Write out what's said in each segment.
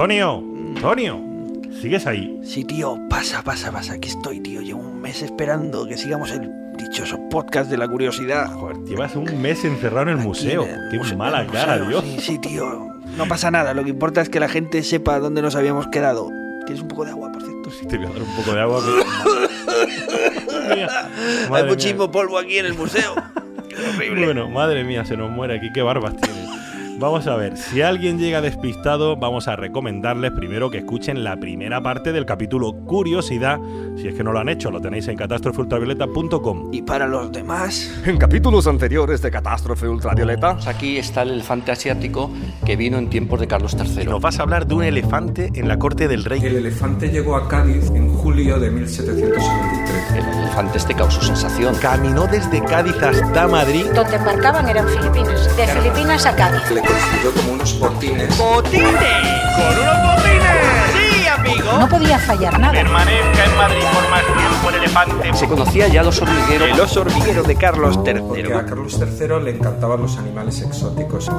Antonio, Antonio, ¿sigues ahí? Sí, tío, pasa, pasa, pasa. Aquí estoy, tío. Llevo un mes esperando que sigamos el dichoso podcast de la curiosidad. Joder, llevas un mes encerrado en el Aquí museo. en el Qué museo- mala cara. Dios. Sí, sí, tío. No pasa nada. Lo que importa es que la gente sepa dónde nos habíamos quedado. ¿Tienes un poco de agua, por cierto? Sí, te voy a dar un poco de agua. pero- Madre mía, Hay mía. muchísimo polvo aquí en el museo. Qué horrible. Bueno, madre mía, se nos muere aquí, qué barbas tiene. Vamos a ver, si alguien llega despistado, vamos a recomendarles primero que escuchen la primera parte del capítulo Curiosidad. Si es que no lo han hecho, lo tenéis en catástrofeultravioleta.com. Y para los demás, En capítulos anteriores de Catástrofe Ultravioleta, Pues Aquí está el elefante asiático que vino en tiempos de Carlos III. Nos vas a hablar de un elefante en la corte del rey. El elefante llegó a Cádiz en julio de 1773. El elefante este causó sensación. Caminó desde Cádiz hasta Madrid. Donde embarcaban eran Filipinas. De Filipinas a Cádiz. Le construyó como unos botines. No podía fallar nada. Permanezca en Madrid por más tiempo el elefante. Se conocía ya los hormigueros. el oso hormiguero de Carlos Porque III. a Carlos III le encantaban los animales exóticos.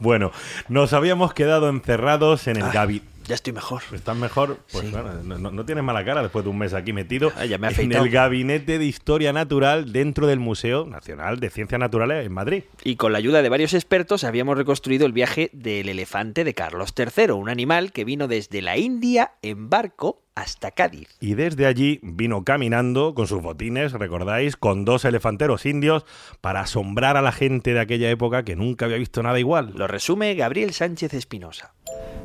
Bueno, nos habíamos quedado encerrados en el gabi. Ya estoy mejor. ¿Estás mejor? Pues Sí. bueno, no, tienes mala cara después de un mes aquí metido Ah, ya me en el Gabinete de Historia Natural dentro del Museo Nacional de Ciencias Naturales en Madrid. Y con la ayuda de varios expertos habíamos reconstruido el viaje del elefante de Carlos III, un animal que vino desde la India en barco hasta Cádiz. Y desde allí vino caminando con sus botines, recordáis, con dos elefanteros indios para asombrar a la gente de aquella época que nunca había visto nada igual. Lo resume Gabriel Sánchez Espinosa.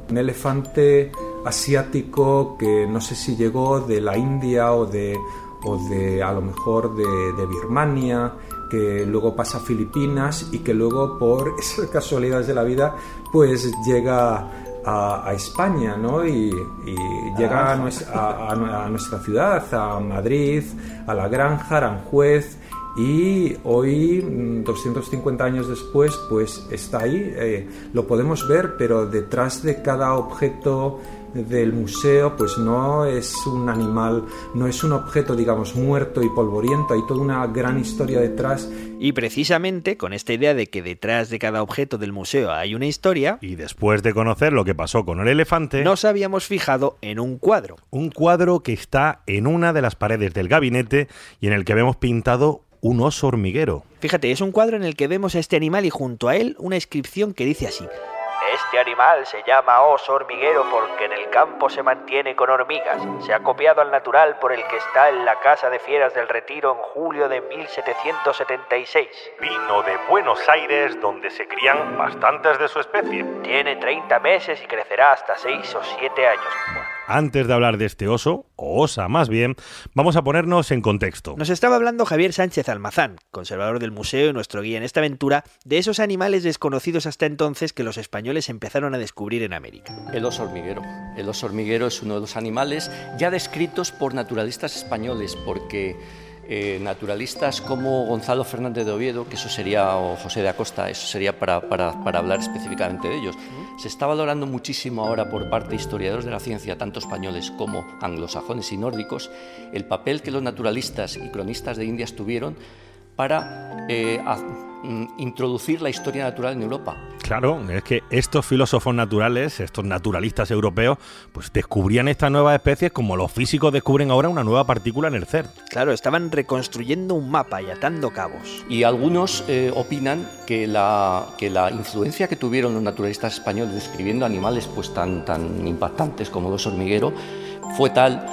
Un elefante asiático que no sé si llegó de la India o de, o de a lo mejor de, de Birmania, que luego pasa a Filipinas y que luego por esas casualidades de la vida pues llega a, a España, ¿no? Y, y llega a, nues- a- a- a nuestra ciudad, a Madrid, a La Granja, Aranjuez. Y hoy, mm, 250 años después, pues está ahí, eh, lo podemos ver, pero detrás de cada objeto del museo, pues no es un animal, no es un objeto, digamos, muerto y polvoriento, hay toda una gran historia detrás Y precisamente con esta idea de que detrás de cada objeto del museo hay una historia, Y después de conocer lo que pasó con el elefante, nos habíamos fijado en un cuadro. un cuadro que está en una de las paredes del gabinete y en el que vemos pintado un oso hormiguero. Fíjate, es un cuadro en el que vemos a este animal y junto a él una inscripción que dice así. Este animal se llama oso hormiguero porque en el campo se mantiene con hormigas. Se ha copiado al natural por el que está en la Casa de Fieras del Retiro en julio de 1776. Vino de Buenos Aires donde se crían bastantes de su especie. Tiene 30 meses y crecerá hasta 6 o 7 años. Antes de hablar de este oso, o osa más bien, vamos a ponernos en contexto. Nos estaba hablando Javier Sánchez Almazán, conservador del museo y nuestro guía en esta aventura, de esos animales desconocidos hasta entonces que los españoles empezaron a descubrir en América. El oso hormiguero. El oso hormiguero es uno de los animales ya descritos por naturalistas españoles, porque eh, naturalistas como Gonzalo Fernández de Oviedo, que eso sería, o José de Acosta, eso sería para, hablar específicamente de ellos. Se está valorando muchísimo ahora por parte de historiadores de la ciencia, tanto españoles como anglosajones y nórdicos, el papel que los naturalistas y cronistas de Indias tuvieron para eh, introducir la historia natural en Europa. Claro, es que estos filósofos naturales, estos naturalistas europeos, pues descubrían estas nuevas especies como los físicos descubren ahora una nueva partícula en el CERN. Claro, estaban reconstruyendo un mapa y atando cabos. Y algunos eh, opinan que la, que la influencia que tuvieron los naturalistas españoles describiendo animales pues, tan, tan impactantes como los hormigueros fue tal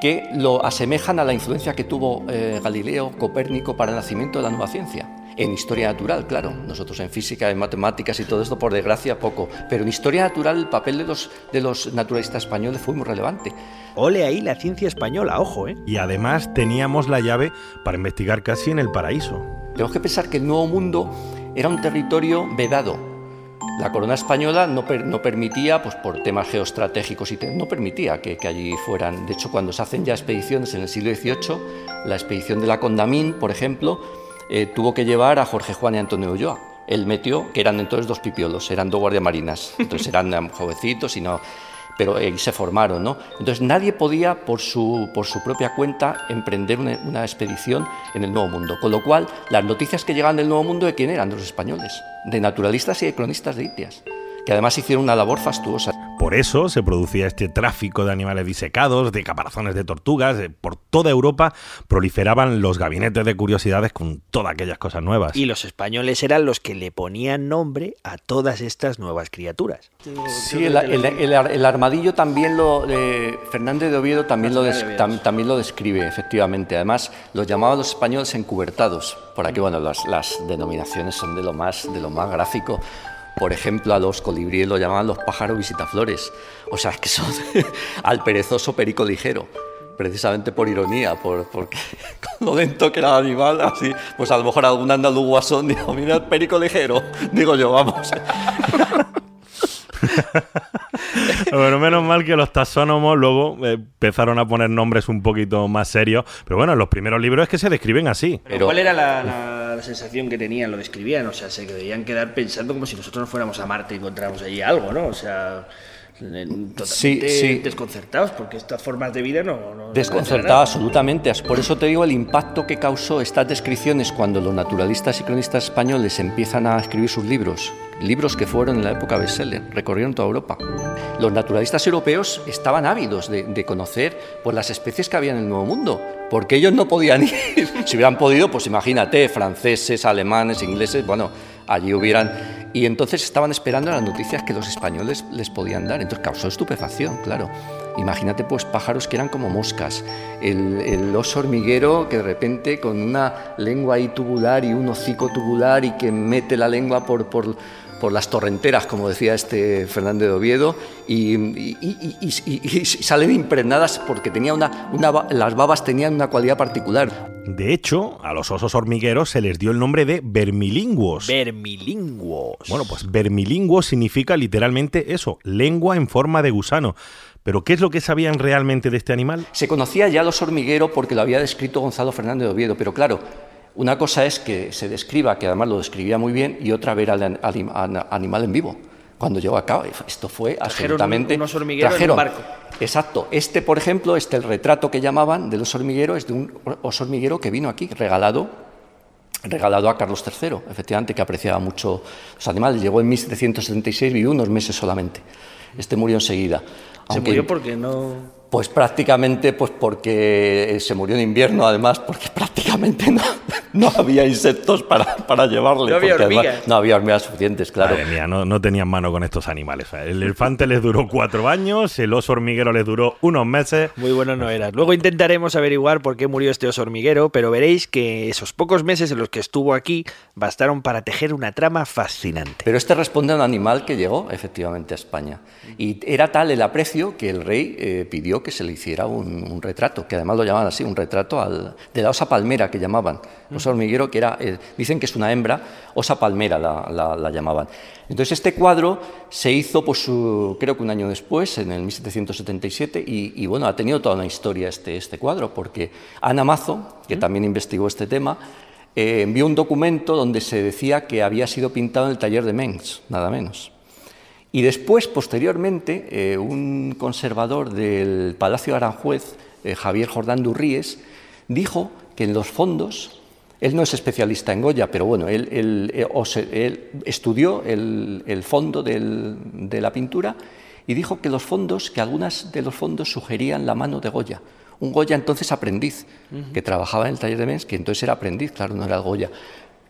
que lo asemejan a la influencia que tuvo eh, Galileo, Copérnico para el nacimiento de la nueva ciencia. En historia natural, claro. Nosotros en física, en matemáticas y todo esto, por desgracia, poco. Pero en historia natural el papel de los, de los naturalistas españoles fue muy relevante. Ole ahí la ciencia española, ojo, ¿eh? Y además teníamos la llave para investigar casi en el paraíso. Tenemos que pensar que el Nuevo Mundo era un territorio vedado. La corona española no, per- no permitía, pues por temas geoestratégicos y te- no permitía que, que allí fueran. De hecho, cuando se hacen ya expediciones en el siglo XVIII, la expedición de la Condamín, por ejemplo, eh, tuvo que llevar a Jorge Juan y Antonio Ulloa. Él metió, que eran entonces dos pipiolos, eran dos guardias marinas, entonces eran eh, jovencitos y no. pero ahí se formaron, ¿no? Entonces nadie podía por su, por su propia cuenta emprender una, una, expedición en el Nuevo Mundo, con lo cual las noticias que llegaban del Nuevo Mundo de quién eran, de los españoles, de naturalistas y de cronistas de Indias, que además hicieron una labor fastuosa. Por eso se producía este tráfico de animales disecados, de caparazones de tortugas. Por toda Europa proliferaban los gabinetes de curiosidades con todas aquellas cosas nuevas. Y los españoles eran los que le ponían nombre a todas estas nuevas criaturas. Sí, el, el, el, el armadillo también lo. Eh, Fernández de Oviedo también lo, des, tam, también lo describe, efectivamente. Además, los llamaban los españoles encubertados. Por aquí, bueno, las, las denominaciones son de lo más, de lo más gráfico. Por ejemplo, a los colibríes lo llamaban los pájaros visitaflores. O sea, que son al perezoso perico ligero. Precisamente por ironía, por, porque con lo lento que era el animal, así, pues a lo mejor algún andaluz guasón dijo, mira el perico ligero. Digo yo, vamos. bueno, menos mal que los taxónomos luego eh, empezaron a poner nombres un poquito más serios. Pero bueno, en los primeros libros es que se describen así. Pero ¿Cuál era la, la, la, sensación que tenían? Lo describían, o sea, se debían quedar pensando como si nosotros nos fuéramos a Marte y encontráramos allí algo, ¿no? O sea totalmente sí, sí. desconcertados porque estas formas de vida no... no desconcertados absolutamente. Por eso te digo el impacto que causó estas descripciones cuando los naturalistas y cronistas españoles empiezan a escribir sus libros, libros que fueron en la época bestseller, recorrieron toda Europa. Los naturalistas europeos estaban ávidos de, de conocer pues, las especies que había en el Nuevo Mundo, porque ellos no podían ir. si hubieran podido, pues imagínate, franceses, alemanes, ingleses, bueno, allí hubieran... Y entonces estaban esperando las noticias que los españoles les podían dar. Entonces causó estupefacción, claro. Imagínate pues pájaros que eran como moscas, el, el, oso hormiguero que de repente con una lengua ahí tubular y un hocico tubular y que mete la lengua por, por, por las torrenteras, como decía este Fernández de Oviedo, y, y, y, y salen impregnadas porque tenía una, una, las babas tenían una cualidad particular. De hecho, a los osos hormigueros se les dio el nombre de vermilingüos. Vermilingüos. Bueno, pues vermilingüo significa literalmente eso, lengua en forma de gusano. Pero ¿qué es lo que sabían realmente de este animal? Se conocía ya los hormigueros porque lo había descrito Gonzalo Fernández de Oviedo, pero claro, una cosa es que se describa, que además lo describía muy bien, y otra ver al, al, al animal en vivo. Cuando llegó a cabo, esto fue trajeron absolutamente. unos hormigueros trajeron, en un barco. Exacto. Este, por ejemplo, este el retrato que llamaban del oso hormiguero es de un oso hormiguero que vino aquí, regalado, regalado a Carlos III, efectivamente, que apreciaba mucho los animales. Llegó en 1776, vivió unos meses solamente. Este murió enseguida. Se murió porque no. Pues prácticamente pues porque se murió en invierno, además, porque prácticamente no, no había insectos para, para llevarle. No había hormigas. Además, no había hormigas suficientes, claro. Madre mía, no, no, tenían mano con estos animales. El elefante les duró cuatro años, el oso hormiguero les duró unos meses. Muy bueno no era. Luego intentaremos averiguar por qué murió este oso hormiguero, pero veréis que esos pocos meses en los que estuvo aquí bastaron para tejer una trama fascinante. Pero este responde a un animal que llegó efectivamente a España. Y era tal el aprecio que el rey eh, pidió que se le hiciera un, un, retrato, que además lo llamaban así, un retrato al, de la osa palmera que llamaban. Osa hormiguero, que era, eh, dicen que es una hembra, osa palmera la, la, la llamaban. Entonces este cuadro se hizo, pues, creo que un año después, en el 1777, y, y, bueno, ha tenido toda una historia este, este cuadro, porque Ana Mazo, que también investigó este tema, eh, envió un documento donde se decía que había sido pintado en el taller de Mengs, nada menos. Y después, posteriormente, eh, un conservador del Palacio Aranjuez, eh, Javier Jordán Durríes, dijo que en los fondos, él no es especialista en Goya, pero bueno, él, él, él estudió el, el fondo del, de la pintura y dijo que los fondos, que algunas de los fondos sugerían la mano de Goya. Un Goya entonces aprendiz, uh -huh. que trabajaba en el taller de Mengs, que entonces era aprendiz, claro, no era el Goya.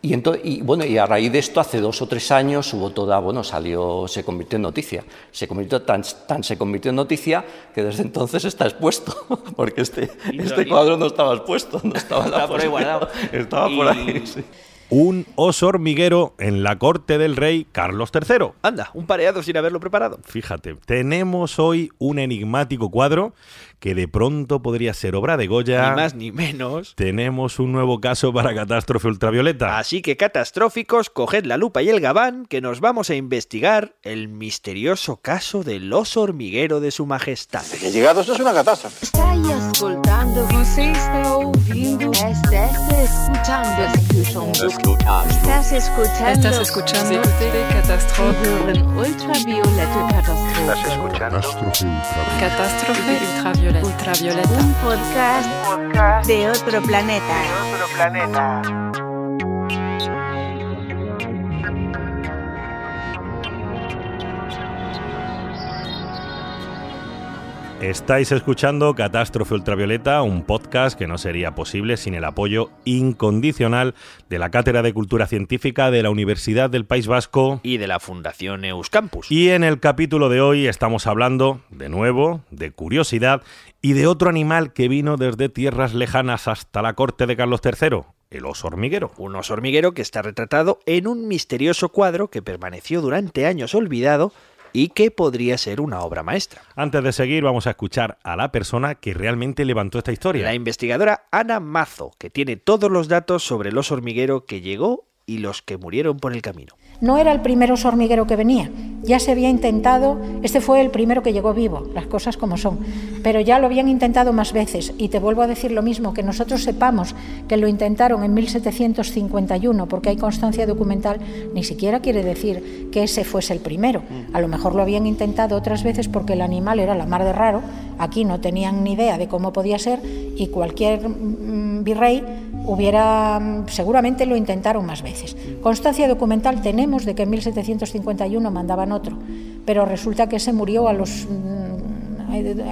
Y, entonces, y, bueno, y a raíz de esto, hace dos o tres años, hubo toda, bueno, salió, se convirtió en noticia. Se convirtió tan, tan se convirtió en noticia que desde entonces está expuesto, porque este, este cuadro no estaba expuesto, no estaba, estaba por ahí guardado. Estaba y... por ahí, sí. Un oso hormiguero en la corte del rey Carlos III. Anda, un pareado sin haberlo preparado. Fíjate, tenemos hoy un enigmático cuadro que de pronto podría ser obra de Goya. Ni más ni menos. Tenemos un nuevo caso para catástrofe ultravioleta. Así que catastróficos, coged la lupa y el gabán que nos vamos a investigar el misterioso caso del oso hormiguero de su majestad. Que llegado esto es una catástrofe. Escuchando. Estás escuchando. Estás escuchando. Catástrofe ultravioleta. Estás escuchando. Catástrofe ultravioleta. Ultravioleta. Un podcast de otro planeta. De otro planeta. Estáis escuchando Catástrofe Ultravioleta, un podcast que no sería posible sin el apoyo incondicional de la Cátedra de Cultura Científica de la Universidad del País Vasco y de la Fundación Euskampus. Y en el capítulo de hoy estamos hablando, de nuevo, de curiosidad y de otro animal que vino desde tierras lejanas hasta la corte de Carlos III, el oso hormiguero. Un oso hormiguero que está retratado en un misterioso cuadro que permaneció durante años olvidado y que podría ser una obra maestra. Antes de seguir, vamos a escuchar a la persona que realmente levantó esta historia. La investigadora Ana Mazo, que tiene todos los datos sobre el oso hormiguero que llegó y los que murieron por el camino. No era el primer oso hormiguero que venía, ya se había intentado, este fue el primero que llegó vivo, las cosas como son, pero ya lo habían intentado más veces y te vuelvo a decir lo mismo, que nosotros sepamos que lo intentaron en 1751 porque hay constancia documental, ni siquiera quiere decir que ese fuese el primero. A lo mejor lo habían intentado otras veces porque el animal era la mar de raro, aquí no tenían ni idea de cómo podía ser y cualquier mm, virrey hubiera mm, seguramente lo intentaron más veces. Constancia documental tenemos de que en 1751 mandaban otro, pero resulta que se murió a los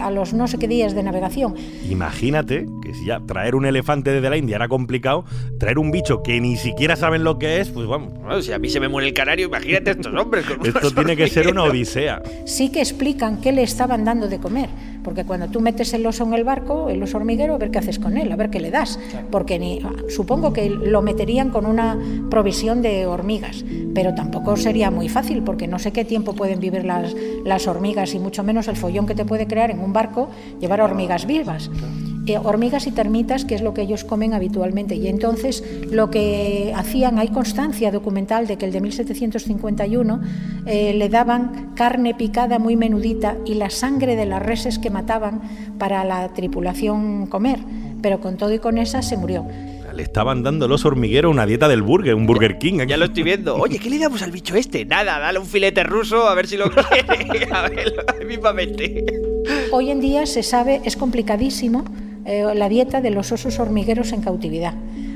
a los no sé qué días de navegación. Imagínate que si ya traer un elefante desde la India era complicado, traer un bicho que ni siquiera saben lo que es, pues vamos. Bueno, si a mí se me muere el canario, imagínate estos hombres. Con Esto tiene que ser una odisea. Sí que explican qué le estaban dando de comer, porque cuando tú metes el oso en el barco, el oso hormiguero, a ver qué haces con él, a ver qué le das, porque ni, supongo que lo meterían con una provisión de hormigas, pero tampoco sería muy fácil, porque no sé qué tiempo pueden vivir las, las hormigas y mucho menos el follón que te puede crear en un barco llevar hormigas vivas. Eh, hormigas y termitas, que es lo que ellos comen habitualmente. Y entonces lo que hacían, hay constancia documental de que el de 1751 eh, le daban carne picada muy menudita y la sangre de las reses que mataban para la tripulación comer, pero con todo y con esa se murió le estaban dando los hormigueros una dieta del burger, un Burger King. Ya lo estoy viendo. Oye, ¿qué le damos al bicho este? Nada, dale un filete ruso a ver si lo quiere. a ver, mismamente. Hoy en día se sabe, es complicadísimo eh, la dieta de los osos hormigueros en cautividad.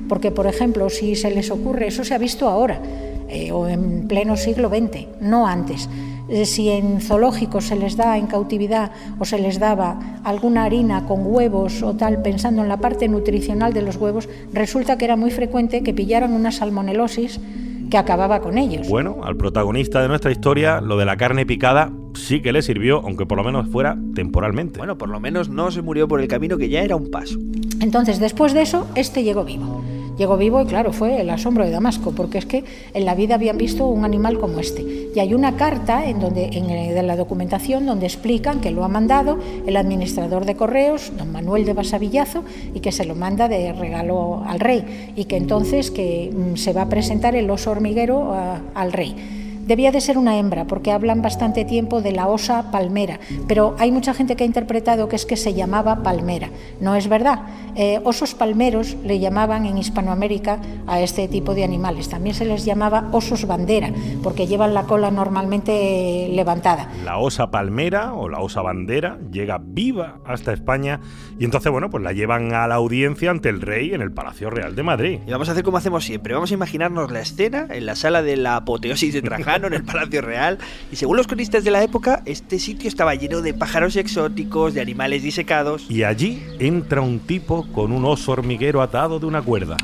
Porque, por ejemplo, si se les ocurre, eso se ha visto ahora, eh, o en pleno siglo XX, no antes. Eh, si en zoológicos se les da en cautividad o se les daba alguna harina con huevos o tal, pensando en la parte nutricional de los huevos, resulta que era muy frecuente que pillaran una salmonelosis que acababa con ellos. Bueno, al protagonista de nuestra historia, lo de la carne picada sí que le sirvió, aunque por lo menos fuera temporalmente. Bueno, por lo menos no se murió por el camino que ya era un paso. Entonces, después de eso, este llegó vivo. Llegó vivo y claro, fue el asombro de Damasco, porque es que en la vida habían visto un animal como este. Y hay una carta en donde, en, de la documentación donde explican que lo ha mandado el administrador de correos, don Manuel de Basavillazo, y que se lo manda de regalo al rey, y que entonces que mm, se va a presentar el oso hormiguero a, al rey. Debía de ser una hembra, porque hablan bastante tiempo de la osa palmera, pero hay mucha gente que ha interpretado que es que se llamaba palmera. No es verdad. Eh, osos palmeros le llamaban en Hispanoamérica a este tipo de animales. También se les llamaba osos bandera, porque llevan la cola normalmente levantada. La osa palmera o la osa bandera llega viva hasta España y entonces, bueno, pues la llevan a la audiencia ante el rey en el Palacio Real de Madrid. Y vamos a hacer como hacemos siempre. Vamos a imaginarnos la escena en la sala de la apoteosis de Trajano en el Palacio Real. Y según los cronistas de la época, este sitio estaba lleno de pájaros exóticos, de animales disecados. Y allí entra un tipo con un oso hormiguero atado de una cuerda.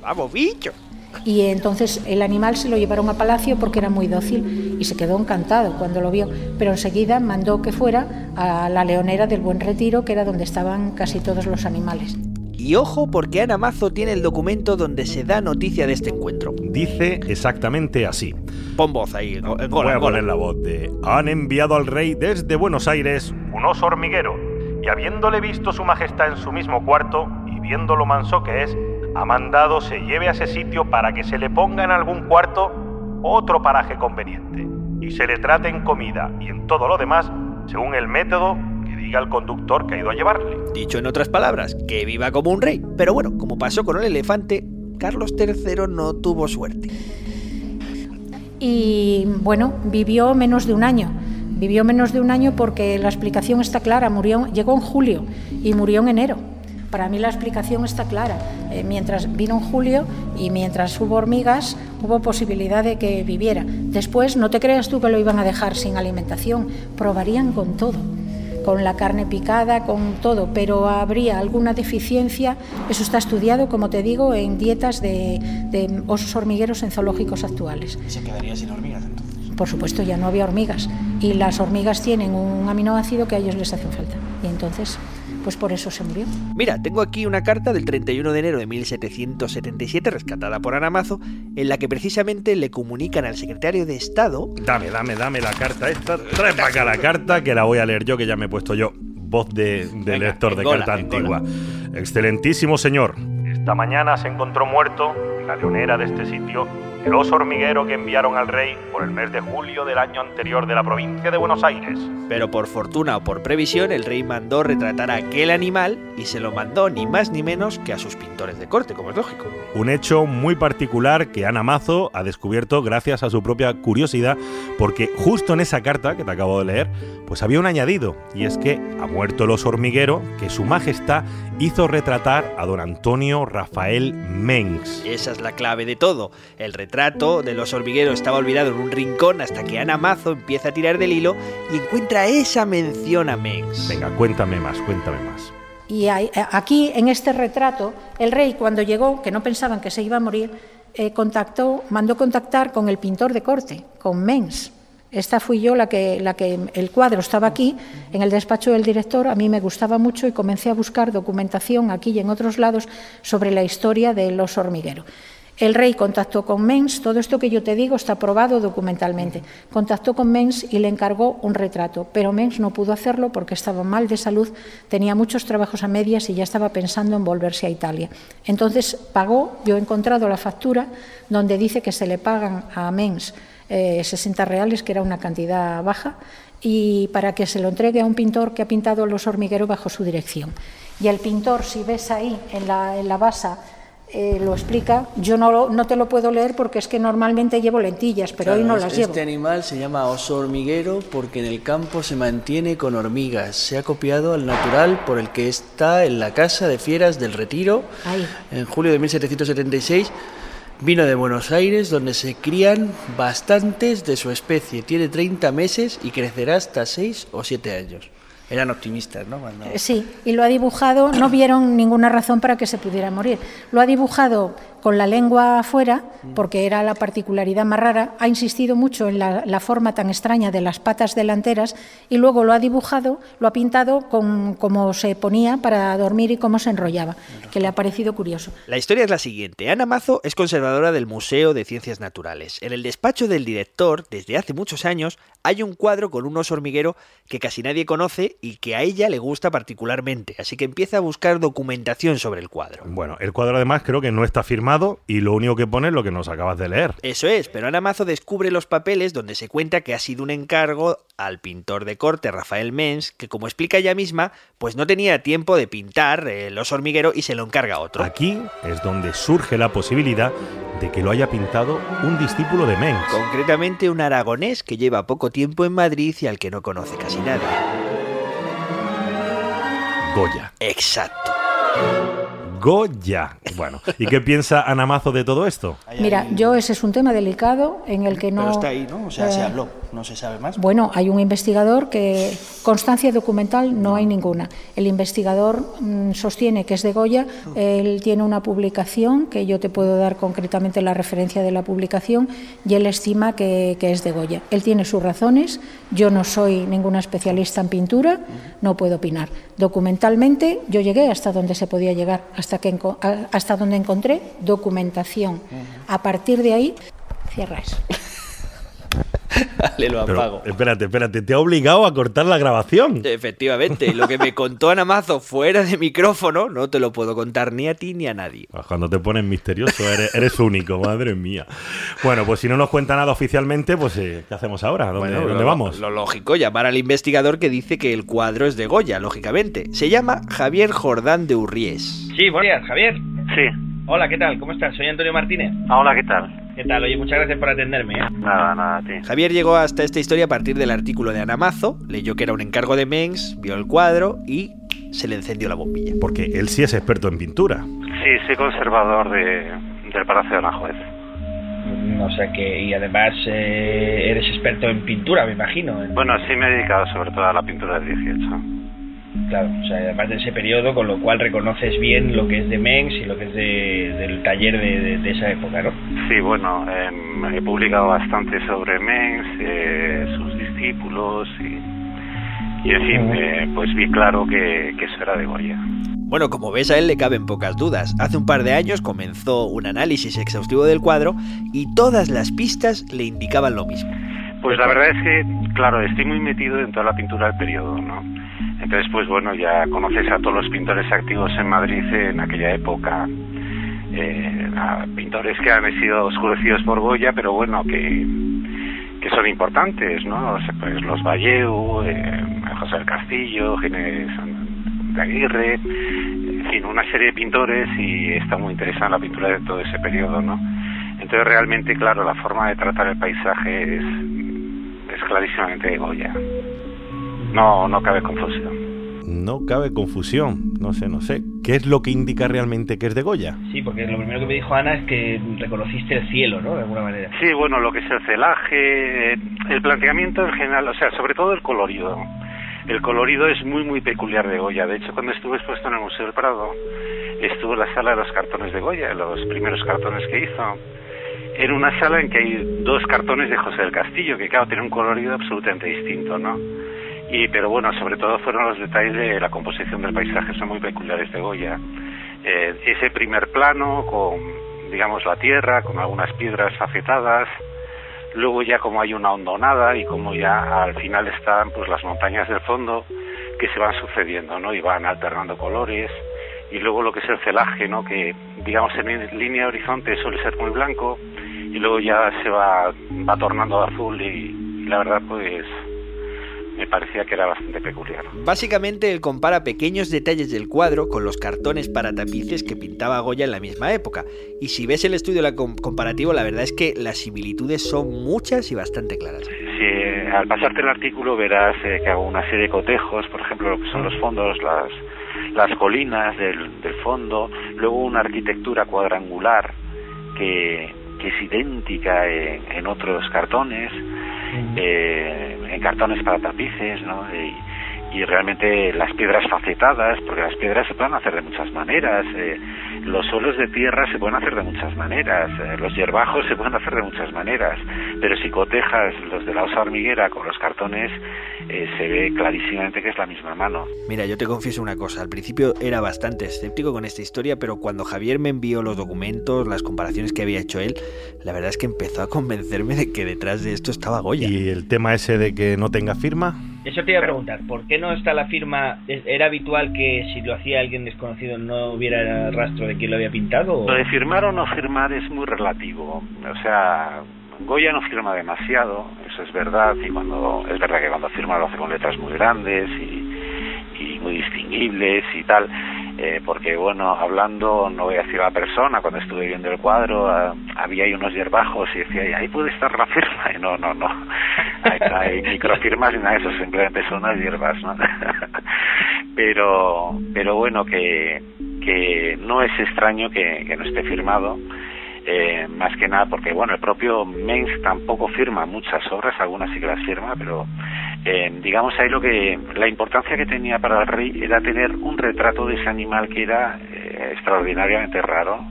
¡Vamos, bicho! Y entonces el animal se lo llevaron a palacio porque era muy dócil y se quedó encantado cuando lo vio. Pero enseguida mandó que fuera a la leonera del Buen Retiro, que era donde estaban casi todos los animales. Y ojo porque Ana Mazo tiene el documento donde se da noticia de este encuentro. Dice exactamente así. Pon voz ahí. Voy a poner la voz de... Han enviado al rey desde Buenos Aires un oso hormiguero y habiéndole visto su majestad en su mismo cuarto y viendo lo manso que es, ha mandado se lleve a ese sitio para que se le ponga en algún cuarto otro paraje conveniente y se le trate en comida y en todo lo demás según el método al conductor que ha ido a llevarle. Dicho en otras palabras, que viva como un rey. Pero bueno, como pasó con el elefante, Carlos III no tuvo suerte. Y bueno, vivió menos de un año. Vivió menos de un año porque la explicación está clara. Murió, llegó en julio y murió en enero. Para mí la explicación está clara. Eh, mientras vino en julio y mientras hubo hormigas, hubo posibilidad de que viviera. Después, no te creas tú que lo iban a dejar sin alimentación, probarían con todo con la carne picada, con todo, pero habría alguna deficiencia, eso está estudiado, como te digo, en dietas de, de osos hormigueros en zoológicos actuales. ¿Y se quedaría sin hormigas entonces? Por supuesto, ya no había hormigas y las hormigas tienen un aminoácido que a ellos les hace falta y entonces pues por eso se murió. Mira, tengo aquí una carta del 31 de enero de 1777 rescatada por Anamazo, en la que precisamente le comunican al secretario de Estado. Dame, dame, dame la carta esta. Trae para acá la carta que la voy a leer yo, que ya me he puesto yo voz de, de Venga, lector de carta antigua. Excelentísimo señor, esta mañana se encontró muerto en la leonera de este sitio el oso hormiguero que enviaron al rey por el mes de julio del año anterior de la provincia de Buenos Aires. Pero por fortuna o por previsión, el rey mandó retratar a aquel animal y se lo mandó ni más ni menos que a sus pintores de corte, como es lógico. Un hecho muy particular que Ana Mazo ha descubierto gracias a su propia curiosidad, porque justo en esa carta que te acabo de leer, pues había un añadido, y es que ha muerto el oso hormiguero que su majestad hizo retratar a don Antonio Rafael Mengs. Esa es la clave de todo. El retrato de los hormigueros estaba olvidado en un rincón hasta que Ana Mazo empieza a tirar del hilo y encuentra esa mención a Mengs. Venga, cuéntame más, cuéntame más. Y ahí- aquí, en este retrato, el rey, cuando llegó, que no pensaban que se iba a morir, eh, contactó, mandó contactar con el pintor de corte, con Mens. Esta fui yo la que, la que el cuadro estaba aquí, en el despacho del director, a mí me gustaba mucho y comencé a buscar documentación aquí y en otros lados sobre la historia del oso hormiguero. El rey contactó con Mens, todo esto que yo te digo está probado documentalmente. Contactó con Mens y le encargó un retrato, pero Mens no pudo hacerlo porque estaba mal de salud, tenía muchos trabajos a medias y ya estaba pensando en volverse a Italia. Entonces pagó, yo he encontrado la factura donde dice que se le pagan a Mens eh, 60 reales, que era una cantidad baja, y para que se lo entregue a un pintor que ha pintado los hormigueros bajo su dirección. Y el pintor, si ves ahí en la, en la basa, eh, lo explica. Yo no, no te lo puedo leer porque es que normalmente llevo lentillas, pero hoy no las es- llevo. Este animal se llama oso hormiguero porque en el campo se mantiene con hormigas. Se ha copiado al natural por el que está en la Casa de Fieras del Retiro Ahí. en julio de 1776. Vino de Buenos Aires donde se crían bastantes de su especie. Tiene 30 meses y crecerá hasta 6 o 7 años. Eran optimistas, ¿no? Cuando- Eh, Sí, y lo ha dibujado, no vieron ninguna razón para que se pudiera morir. Lo ha dibujado con la lengua afuera, porque era la particularidad más rara. Ha insistido mucho en la, la forma tan extraña de las patas delanteras y luego lo ha dibujado, lo ha pintado con cómo se ponía para dormir y cómo se enrollaba, que le ha parecido curioso. La historia es la siguiente. Ana Mazo es conservadora del Museo de Ciencias Naturales. En el despacho del director, desde hace muchos años, hay un cuadro con un oso hormiguero que casi nadie conoce y que a ella le gusta particularmente, así que empieza a buscar documentación sobre el cuadro. Bueno, el cuadro además creo que no está firmado y lo único que pone es lo que nos acabas de leer. Eso es, pero Ana Mazo descubre los papeles donde se cuenta que ha sido un encargo al pintor de corte Rafael Mens, que como explica ella misma, pues no tenía tiempo de pintar el oso hormiguero y se lo encarga a otro. Aquí es donde surge la posibilidad que lo haya pintado un discípulo de Mengs. Concretamente un aragonés que lleva poco tiempo en Madrid y al que no conoce casi nadie. Goya. Exacto. Goya. Bueno, ¿y qué piensa Ana Mazo de todo esto? Mira, yo ese es un tema delicado en el que no... Pero está ahí, ¿no? O sea, se eh, habló. No se sabe más. Bueno, hay un investigador que constancia documental no hay ninguna. El investigador mm, sostiene que es de Goya. Él tiene una publicación que yo te puedo dar concretamente la referencia de la publicación y él estima que, que es de Goya. Él tiene sus razones. Yo no soy ninguna especialista en pintura, no puedo opinar. Documentalmente yo llegué hasta donde se podía llegar, hasta hasta, que, hasta donde encontré documentación. A partir de ahí, cierra eso. Vale, lo Pero, apago. espérate, espérate, te ha obligado a cortar la grabación. Efectivamente, lo que me contó Ana Mazo fuera de micrófono no te lo puedo contar ni a ti ni a nadie. Ah, Cuando te pones misterioso eres, eres único, madre mía. Bueno, pues si no nos cuenta nada oficialmente, pues eh, ¿qué hacemos ahora? ¿Dónde, Bueno, dónde lo- vamos? Lo lógico, llamar al investigador que dice que el cuadro es de Goya, lógicamente. Se llama Javier Jordán de Urries. Sí, buenos días, Javier. Sí. Hola, ¿qué tal? ¿Cómo estás? Soy Antonio Martínez. Ah, hola, ¿qué tal? ¿Qué tal? Oye, muchas gracias por atenderme. ¿eh? Nada, nada, a ti. Javier llegó hasta esta historia a partir del artículo de Anamazo, leyó que era un encargo de Mengs, vio el cuadro y se le encendió la bombilla. Porque él sí es experto en pintura. Sí, soy conservador de, del Palacio de Aranjuez. O sea que, y además eh, eres experto en pintura, me imagino. en- Bueno, sí me he dedicado sobre todo a la pintura del 18. Claro, o sea, además de ese periodo, con lo cual reconoces bien lo que es de Mengs y lo que es de, del taller de, de- de esa época, ¿no? Sí, bueno, em, he publicado bastante sobre Mengs, eh, sus discípulos y, y en fin, eh, pues vi claro que, que eso era de Goya. Bueno, como ves, a él le caben pocas dudas. Hace un par de años comenzó un análisis exhaustivo del cuadro y todas las pistas le indicaban lo mismo. Pues la verdad es que, claro, estoy muy metido en toda la pintura del periodo, ¿no? Entonces, pues bueno, ya conoces a todos los pintores activos en Madrid en aquella época, eh, pintores que han sido oscurecidos por Goya, pero bueno, que, que son importantes, ¿no? Pues los Valleu, eh, José del Castillo, Ginés de Aguirre, en fin, una serie de pintores y está muy interesada la pintura de todo ese periodo, ¿no? Entonces realmente, claro, la forma de tratar el paisaje es, es clarísimamente de Goya. No, no cabe confusión. No cabe confusión. No sé, no sé. ¿Qué es lo que indica realmente que es de Goya? Sí, porque lo primero que me dijo Ana es que reconociste el cielo, ¿no? De alguna manera. Sí, bueno, lo que es el celaje, eh, el planteamiento en general, o sea, sobre todo el colorido. El colorido es muy, muy peculiar de Goya. De hecho, cuando estuve expuesto en el Museo del Prado, estuvo en la sala de los cartones de Goya, los primeros cartones que hizo. Era una sala en que hay dos cartones de José del Castillo, que claro, tiene un colorido absolutamente distinto, ¿no? Y, pero bueno, sobre todo fueron los detalles de la composición del paisaje, son muy peculiares de Goya. Eh, ese primer plano con, digamos, la tierra, con algunas piedras facetadas, luego ya como hay una hondonada y como ya al final están pues las montañas del fondo que se van sucediendo, ¿no? Y van alternando colores y luego lo que es el celaje, ¿no? Que digamos en línea de horizonte suele ser muy blanco y luego ya se va va tornando a azul y, y la verdad pues me parecía que era bastante peculiar. Básicamente él compara pequeños detalles del cuadro con los cartones para tapices que pintaba Goya en la misma época. Y si ves el estudio comparativo, la verdad es que las similitudes son muchas y bastante claras. Si eh, al pasarte el artículo verás eh, que hago una serie de cotejos, por ejemplo, lo que son los fondos, las, las colinas del, del fondo, luego una arquitectura cuadrangular que, que es idéntica en, en otros cartones, eh, en cartones para tapices, ¿no? Y, y realmente las piedras facetadas, porque las piedras se pueden hacer de muchas maneras, eh, los suelos de tierra se pueden hacer de muchas maneras, eh, los hierbajos se pueden hacer de muchas maneras, pero si cotejas los de la osa hormiguera con los cartones, eh, se ve clarísimamente que es la misma mano. Mira, yo te confieso una cosa, al principio era bastante escéptico con esta historia, pero cuando Javier me envió los documentos, las comparaciones que había hecho él, la verdad es que empezó a convencerme de que detrás de esto estaba Goya. ¿Y el tema ese de que no tenga firma? Eso te iba a preguntar, ¿por qué no está la firma? ¿Es- ¿Era habitual que si lo hacía alguien desconocido no hubiera rastro de quién lo había pintado? o- Lo de firmar o no firmar es muy relativo. O sea, Goya no firma demasiado, eso es verdad, y cuando es verdad que cuando firma lo hace con letras muy grandes y, y muy distinguibles y tal. Eh, porque bueno, hablando, no voy a decir a la persona, cuando estuve viendo el cuadro, ah, había ahí unos hierbajos y decía, "Y ahí puede estar la firma. Y no, no, no. Hay microfirmas ni nada de eso, simplemente son unas hierbas, ¿no? pero, pero bueno, que, que no es extraño que, no esté firmado. Eh, más que nada porque bueno el propio Mengs tampoco firma muchas obras algunas sí que las firma pero eh, digamos ahí lo que la importancia que tenía para el rey era tener un retrato de ese animal que era eh, extraordinariamente raro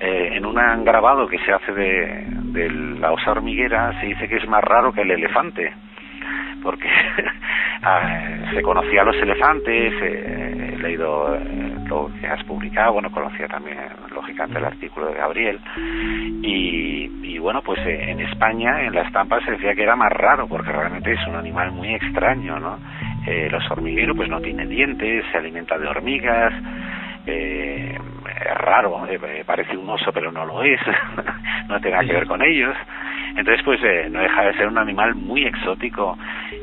eh, en un grabado que se hace de, de la osa hormiguera se dice que es más raro que el elefante porque ah, se conocía a los elefantes, eh, he leído eh, lo que has publicado, bueno, conocía también, lógicamente, el artículo de Gabriel, y, y bueno, pues eh, en España, en la estampa se decía que era más raro, porque realmente es un animal muy extraño, ¿no? Eh, los hormigueros pues no tienen dientes, se alimenta de hormigas, eh, es raro, eh, parece un oso pero no lo es, no tiene nada que ver con ellos. Entonces, pues eh, no deja de ser un animal muy exótico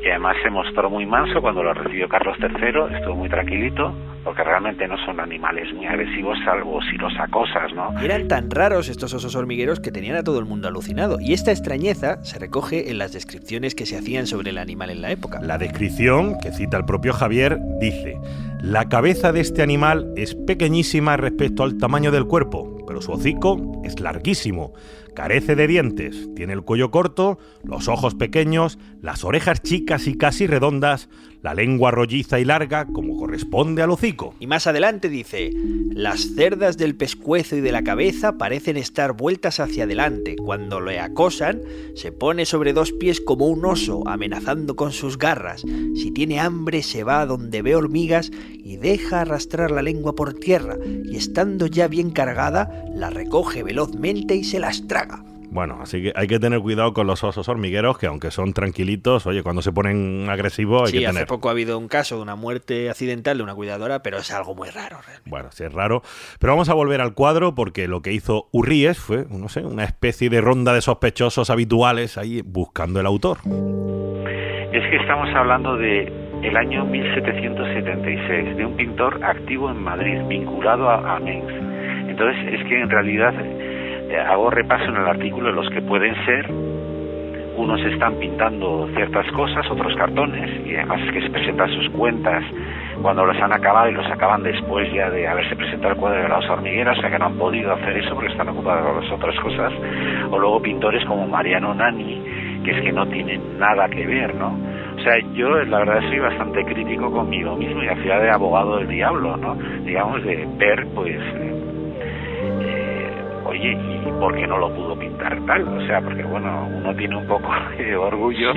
y además se mostró muy manso cuando lo recibió Carlos III, estuvo muy tranquilito, porque realmente no son animales muy agresivos salvo si los acosas, ¿no? Eran tan raros estos osos hormigueros que tenían a todo el mundo alucinado, y esta extrañeza se recoge en las descripciones que se hacían sobre el animal en la época. La descripción, que cita el propio Javier, dice, la cabeza de este animal es pequeñísima respecto al tamaño del cuerpo, pero su hocico es larguísimo. Carece de dientes, tiene el cuello corto, los ojos pequeños, las orejas chicas y casi redondas, la lengua rolliza y larga como corresponde al hocico. Y más adelante dice, las cerdas del pescuezo y de la cabeza parecen estar vueltas hacia adelante. Cuando le acosan, se pone sobre dos pies como un oso, amenazando con sus garras. Si tiene hambre, se va a donde ve hormigas y deja arrastrar la lengua por tierra, y estando ya bien cargada, la recoge velozmente y se las traga. Bueno, así que hay que tener cuidado con los osos hormigueros, que aunque son tranquilitos, oye, cuando se ponen agresivos hay sí, que tener. hace poco ha habido un caso de una muerte accidental de una cuidadora, pero es algo muy raro. Realmente. Bueno, sí es raro. Pero vamos a volver al cuadro porque lo que hizo Urríes fue, no sé, una especie de ronda de sospechosos habituales ahí buscando el autor. Es que estamos hablando de el año 1776, de un pintor activo en Madrid, vinculado a, a Mengs. Entonces, es que en realidad hago repaso en el artículo de los que pueden ser. Unos están pintando ciertas cosas, otros cartones, y además es que se presentan sus cuentas cuando los han acabado y los acaban después ya de haberse presentado el cuadro de las hormigueras, o sea que no han podido hacer eso porque están ocupados con las otras cosas. O luego pintores como Mariano Nani, que es que no tienen nada que ver, ¿no? O sea, yo la verdad soy bastante crítico conmigo mismo y hacía de abogado del diablo, ¿no? Digamos, de ver, pues, eh, oye, ¿y por qué no lo pudo pintar tal? O sea, porque bueno, uno tiene un poco de orgullo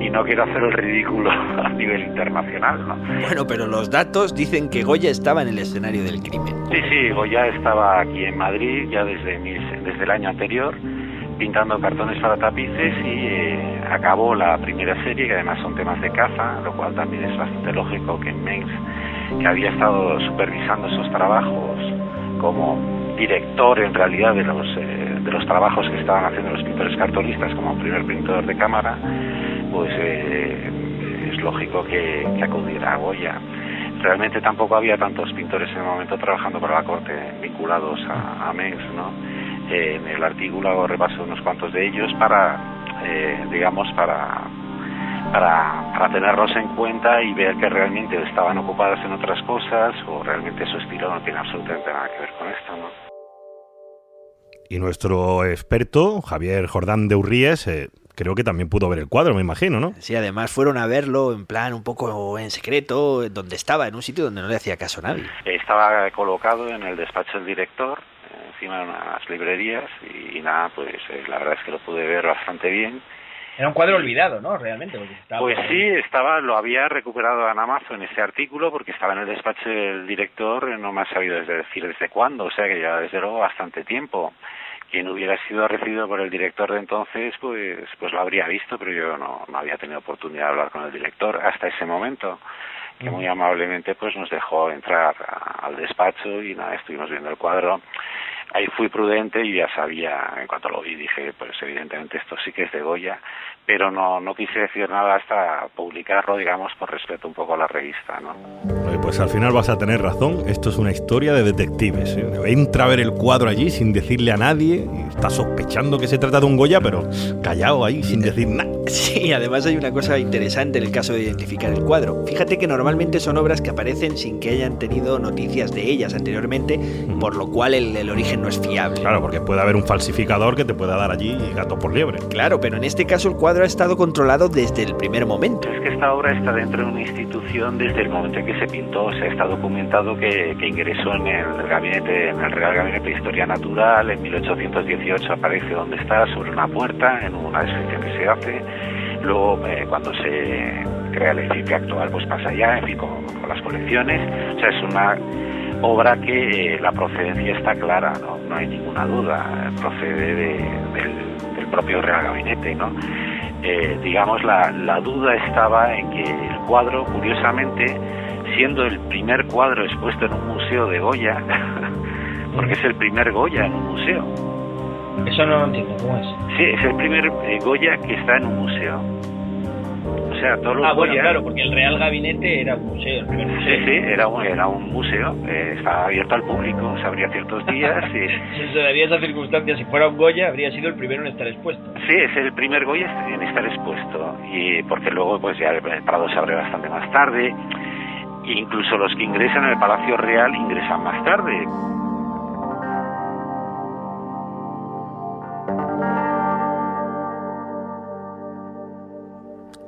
y no quiero hacer el ridículo a nivel internacional, ¿no? Bueno, pero los datos dicen que Goya estaba en el escenario del crimen. Sí, sí, Goya estaba aquí en Madrid ya desde, mis, desde el año anterior pintando cartones para tapices y eh, acabó la primera serie, que además son temas de caza, lo cual también es bastante lógico que Mengs, que había estado supervisando esos trabajos como director en realidad de los, eh, de los trabajos que estaban haciendo los pintores cartonistas como primer pintor de cámara, pues eh, es lógico que, acudiera a Goya realmente tampoco había tantos pintores en el momento trabajando para la corte vinculados a, a Mengs, ¿no? Eh, en el artículo hago repaso unos cuantos de ellos para, eh, digamos, para, para, para tenerlos en cuenta y ver que realmente estaban ocupadas en otras cosas o realmente su estilo no tiene absolutamente nada que ver con esto, ¿no? Y nuestro experto, Javier Jordán de Urríes, eh, creo que también pudo ver el cuadro, me imagino, ¿no? Sí, además fueron a verlo en plan un poco en secreto, donde estaba, en un sitio donde no le hacía caso a nadie. Estaba colocado en el despacho del director, encima de unas librerías, y, y nada, pues eh, la verdad es que lo pude ver bastante bien. Era un cuadro olvidado, ¿no? Realmente. Porque estaba Pues sí, estaba, lo había recuperado en Amazon ese artículo porque estaba en el despacho del director, no me ha sabido desde decir desde cuándo, o sea que ya desde luego bastante tiempo. Quien hubiera sido recibido por el director de entonces, pues, pues lo habría visto, pero yo no, no había tenido oportunidad de hablar con el director hasta ese momento, que muy amablemente pues nos dejó entrar a- al despacho y nada, estuvimos viendo el cuadro. Ahí fui prudente y ya sabía, en cuanto lo vi, dije, pues evidentemente esto sí que es de Goya, pero no, no quise decir nada hasta publicarlo, digamos, por respeto un poco a la revista, ¿no? Pues al final vas a tener razón, esto es una historia de detectives. ¿eh? Entra a ver el cuadro allí sin decirle a nadie, y está sospechando que se trata de un Goya, pero callado ahí sin decir nada. Sí, además hay una cosa interesante en el caso de identificar el cuadro. Fíjate que normalmente son obras que aparecen sin que hayan tenido noticias de ellas anteriormente, por lo cual el, el origen no es fiable. Claro, porque puede haber un falsificador que te pueda dar allí gato por liebre. Claro, pero en este caso el cuadro ha estado controlado desde el primer momento. Es que esta obra está dentro de una institución desde el momento en que se pintó. O sea, está documentado que, que ingresó en el gabinete, en el Real Gabinete de Historia Natural. En 1818 aparece donde está, sobre una puerta, en una descripción que se hace. Luego, eh, cuando se crea el edificio actual, pues pasa allá, en fin, con, con las colecciones. O sea, es una obra que eh, la procedencia está clara, ¿no? No hay ninguna duda. Procede de- del, del propio Real Gabinete, ¿no? Eh, digamos, la, la duda estaba en que el cuadro, curiosamente, siendo el primer cuadro expuesto en un museo de Goya, porque es el primer Goya en un museo, Eso no lo entiendo, ¿cómo es? Sí, es el primer eh, Goya que está en un museo. Sea, Ah, bueno, Goya- claro, porque el Real Gabinete era un museo, el primer Sí, museo. sí, era un, era un museo, eh, estaba abierto al público, se abría ciertos días y... Si se daría esa circunstancia, si fuera un Goya, habría sido el primero en estar expuesto. Sí, es el primer Goya en estar expuesto y porque luego pues ya el Prado se abre bastante más tarde e incluso los que ingresan al Palacio Real ingresan más tarde.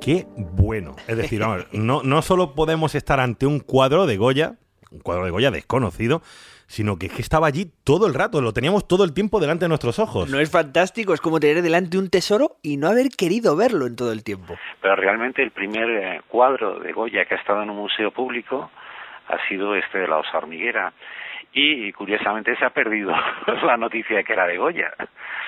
Qué bueno. Es decir, vamos, no, no solo podemos estar ante un cuadro de Goya, un cuadro de Goya desconocido, sino que es que estaba allí todo el rato, lo teníamos todo el tiempo delante de nuestros ojos. No es fantástico, es como tener delante un tesoro y no haber querido verlo en todo el tiempo. Pero realmente el primer eh, cuadro de Goya que ha estado en un museo público ha sido este de la osa hormiguera. Y, curiosamente se ha perdido la noticia de que era de Goya.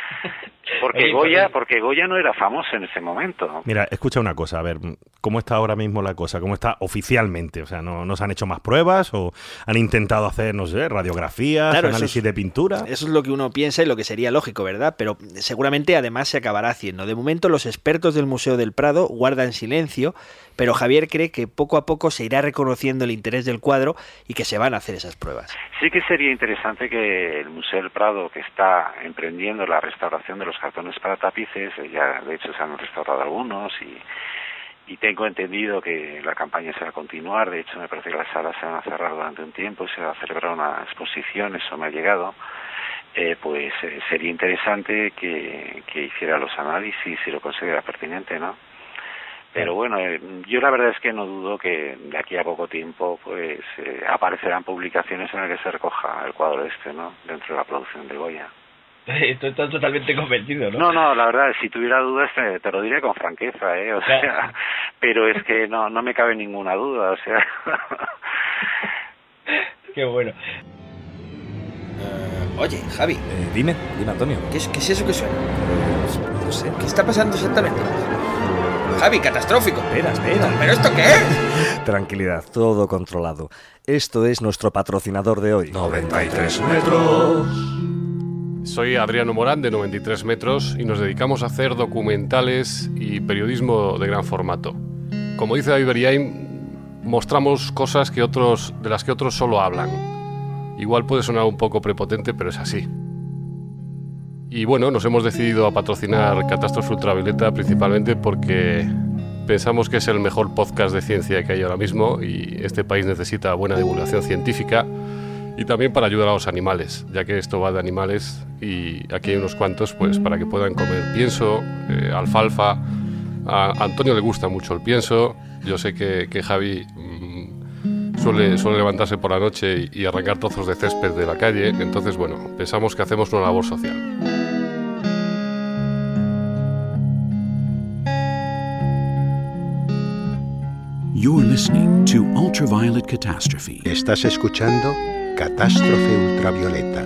Porque Oye, Goya, porque Goya no era famoso en ese momento. Mira, escucha una cosa, a ver, ¿cómo está ahora mismo la cosa? ¿Cómo está oficialmente? O sea, ¿no, ¿no se han hecho más pruebas o han intentado hacer, no sé, radiografías, Claro, análisis es- de pintura? Eso es lo que uno piensa y lo que sería lógico, ¿verdad? Pero seguramente además se acabará haciendo. De momento los expertos del Museo del Prado guardan silencio, pero Javier cree que poco a poco se irá reconociendo el interés del cuadro y que se van a hacer esas pruebas. Sí que sería interesante que el Museo del Prado, que está emprendiendo la restauración de los cartones para tapices, eh, ya de hecho se han restaurado algunos y, y tengo entendido que la campaña se va a continuar. De hecho, me parece que las salas se van a cerrar durante un tiempo y se va a celebrar una exposición, eso me ha llegado. Eh, pues eh, sería interesante que, que hiciera los análisis si lo considera pertinente, ¿no? Pero bueno, eh, yo la verdad es que no dudo que de aquí a poco tiempo pues aparecerán publicaciones en las que se recoja el cuadro este, ¿no? Dentro de la producción de Goya. Estoy estás totalmente convencido, ¿no? No, no, la verdad, si tuviera dudas te, te lo diré con franqueza, ¿eh? O Claro. sea, pero es que no, no me cabe ninguna duda, o sea. Qué bueno. Oye, Javi. dime, dime, Antonio. ¿Qué es, qué es eso que suena? no sé. ¿Qué está pasando exactamente? Javi, catastrófico. Espera, espera. ¿Pero esto qué es? Tranquilidad, todo controlado. Esto es nuestro patrocinador de hoy. 93 metros. Soy Adriano Morán de 93 metros y nos dedicamos a hacer documentales y periodismo de gran formato. Como dice David Beriain, mostramos cosas que otros, de las que otros solo hablan. Igual puede sonar un poco prepotente, pero es así. Y bueno, nos hemos decidido a patrocinar Catástrofe Ultravioleta principalmente porque pensamos que es el mejor podcast de ciencia que hay ahora mismo y este país necesita buena divulgación científica y también para ayudar a los animales, ya que esto va de animales y aquí hay unos cuantos pues para que puedan comer pienso, eh, alfalfa. A Antonio le gusta mucho el pienso, yo sé que, que Javi mm, suele, suele levantarse por la noche y, y arrancar trozos de césped de la calle, entonces bueno, pensamos que hacemos una labor social. You're listening to Ultraviolet Catastrophe. Estás escuchando Catástrofe Ultravioleta,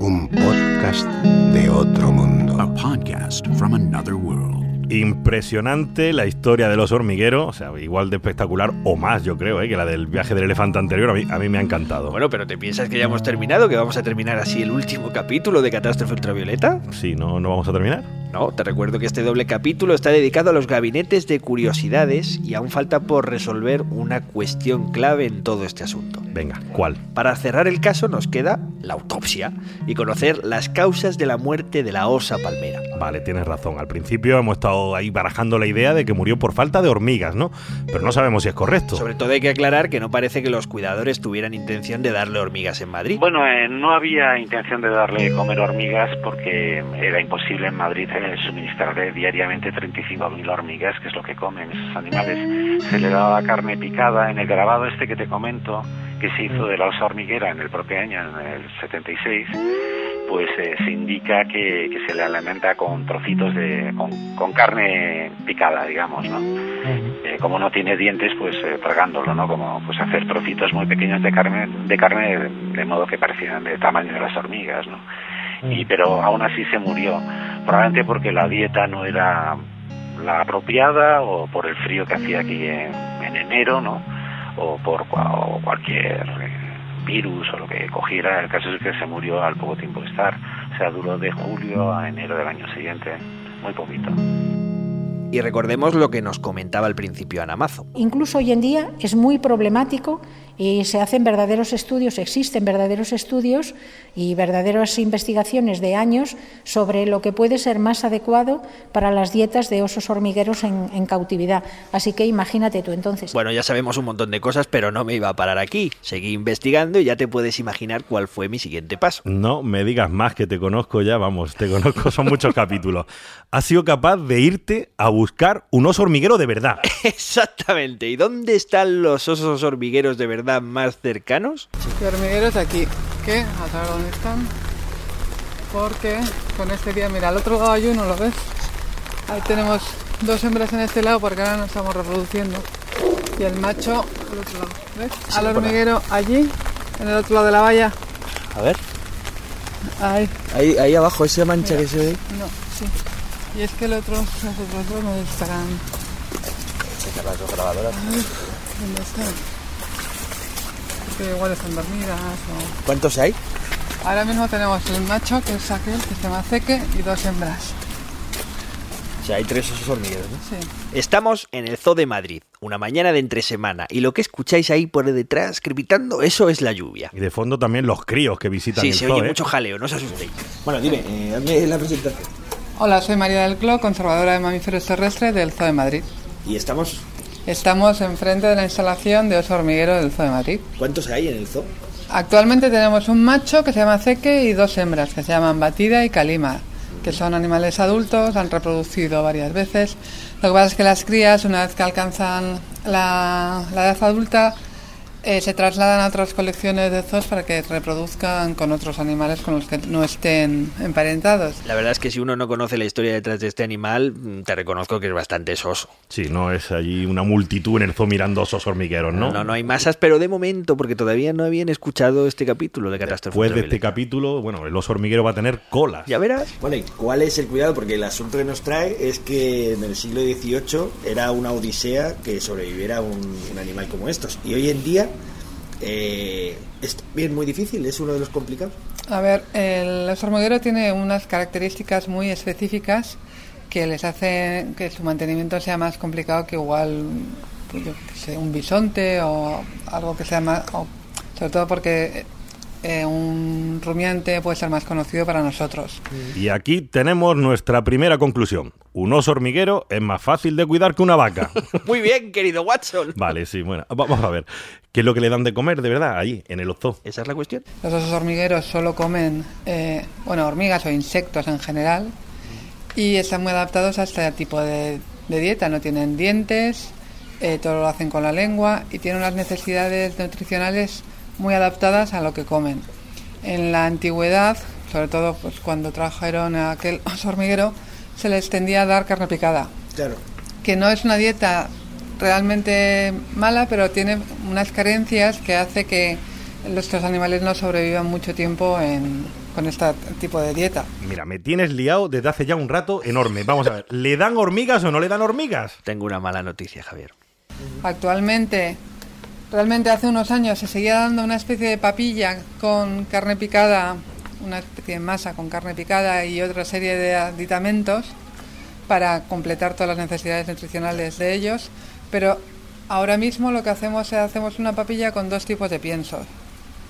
un podcast de otro mundo. A podcast from another world. Impresionante la historia de los hormigueros, o sea, igual de espectacular o más, yo creo, ¿eh? que la del viaje del elefante anterior. A mí, a mí me ha encantado. Bueno, pero ¿te piensas que ya hemos terminado? ¿Que vamos a terminar así el último capítulo de Catástrofe Ultravioleta? Sí, ¿no, no vamos a terminar? No, te recuerdo que este doble capítulo está dedicado a los gabinetes de curiosidades y aún falta por resolver una cuestión clave en todo este asunto. Venga, ¿cuál? Para cerrar el caso nos queda la autopsia y conocer las causas de la muerte de la osa palmera. Vale, tienes razón. Al principio hemos estado ahí barajando la idea de que murió por falta de hormigas, ¿no? Pero no sabemos si es correcto. Sobre todo hay que aclarar que no parece que los cuidadores tuvieran intención de darle hormigas en Madrid. Bueno, eh, no había intención de darle comer hormigas porque era imposible en Madrid eh, suministrarle diariamente 35.000 hormigas, que es lo que comen esos animales. Se le daba carne picada en el grabado este que te comento, que se hizo de la osa hormiguera en el propio año, en el 76, pues eh, se indica que, que se le alimenta con trocitos de, con, con carne picada, digamos, ¿no? Eh, como no tiene dientes, pues eh, tragándolo, ¿no? Como pues hacer trocitos muy pequeños de carne, de carne de, de modo que parecieran de tamaño de las hormigas, ¿no? Y pero aún así se murió, probablemente porque la dieta no era la apropiada o por el frío que hacía aquí en, en enero, ¿no? O por o cualquier virus o lo que cogiera. El caso es que se murió al poco tiempo de estar. O sea, duró de julio a enero del año siguiente, muy poquito. Y recordemos lo que nos comentaba al principio Ana Mazo. Incluso hoy en día es muy problemático y se hacen verdaderos estudios, existen verdaderos estudios y verdaderas investigaciones de años sobre lo que puede ser más adecuado para las dietas de osos hormigueros en, en cautividad. Así que imagínate tú entonces. Bueno, ya sabemos un montón de cosas, pero no me iba a parar aquí. Seguí investigando y ya te puedes imaginar cuál fue mi siguiente paso. No me digas más que te conozco ya, vamos, te conozco, son muchos capítulos. Has sido capaz de irte a buscar un oso hormiguero de verdad. Exactamente. ¿Y dónde están los osos hormigueros de verdad más cercanos? Y hormigueros aquí. ¿Qué? A saber dónde están. Porque con este día, mira, al otro lado hay uno, ¿lo ves? Ahí tenemos dos hembras en este lado porque ahora nos estamos reproduciendo. Y el macho al otro lado, ¿ves? Sí, al por hormiguero allí, en el otro lado de la valla. A ver. Ahí. Ahí, ahí abajo, esa mancha que se ve. No, sí. Y es que el otro, los otros dos no estarán. ¿Dónde están? Igual están dormidas o... ¿Cuántos hay? Ahora mismo tenemos el macho, que es aquel que se llama Ceque, y dos hembras. O sea, hay tres osos hormigueros, ¿no? Sí. Estamos en el Zoo de Madrid, una mañana de entre semana, y lo que escucháis ahí por detrás crepitando, eso es la lluvia. Y de fondo también los críos que visitan Sí, el se zoo, oye ¿eh? mucho jaleo, no os asustéis. Bueno, dime, eh, hazme la presentación. Hola, soy María del Clo, conservadora de mamíferos terrestres del Zoo de Madrid. ¿Y estamos? Estamos enfrente de la instalación de oso hormiguero del Zoo de Madrid. ¿Cuántos hay en el zoo? Actualmente tenemos un macho que se llama Ceque y dos hembras que se llaman Batida y Calima, que son animales adultos, han reproducido varias veces. Lo que pasa es que las crías, una vez que alcanzan la, la edad adulta, eh, se trasladan a otras colecciones de zoos para que reproduzcan con otros animales con los que no estén emparentados. La verdad es que si uno no conoce la historia detrás de este animal, mm, te reconozco que es bastante soso. Sí, no es allí una multitud en el zoo mirando osos hormigueros, ¿no? No, no hay masas, pero de momento, porque todavía no habían escuchado este capítulo de Catástrofe Después de este capítulo, bueno, el oso hormiguero va a tener colas. Ya verás. Bueno, ¿y cuál es el cuidado? Porque el asunto que nos trae es que en el siglo XVIII era una odisea que sobreviviera un, un animal como estos. Y hoy en día eh, es bien muy difícil, es uno de los complicados. A ver, el hormiguero tiene unas características muy específicas que les hacen que su mantenimiento sea más complicado que igual pues yo qué sé, un bisonte o algo que sea más... o- sobre todo porque eh, un rumiante puede ser más conocido para nosotros. Y aquí tenemos nuestra primera conclusión. Un oso hormiguero es más fácil de cuidar que una vaca. Muy bien, querido Watson. vale, sí, bueno. Vamos a ver. ¿Qué es lo que le dan de comer de verdad ahí, en el zoo? Esa es la cuestión. Los osos hormigueros solo comen, eh, bueno, hormigas o insectos en general y están muy adaptados a este tipo de, de dieta. No tienen dientes, eh, todo lo hacen con la lengua y tienen unas necesidades nutricionales muy adaptadas a lo que comen. En la antigüedad, sobre todo pues, cuando trajeron a aquel oso hormiguero, se les tendía a dar carne picada Claro. que no es una dieta realmente mala, pero tiene unas carencias que hace que estos animales no sobrevivan mucho tiempo en- con este tipo de dieta. Mira, me tienes liado desde hace ya un rato enorme. Vamos a ver, ¿le dan hormigas o no le dan hormigas? Tengo una mala noticia, Javier. Actualmente, realmente hace unos años se seguía dando una especie de papilla con carne picada, una especie de masa con carne picada y otra serie de aditamentos para completar todas las necesidades nutricionales de ellos, pero ahora mismo lo que hacemos es hacemos una papilla con dos tipos de piensos.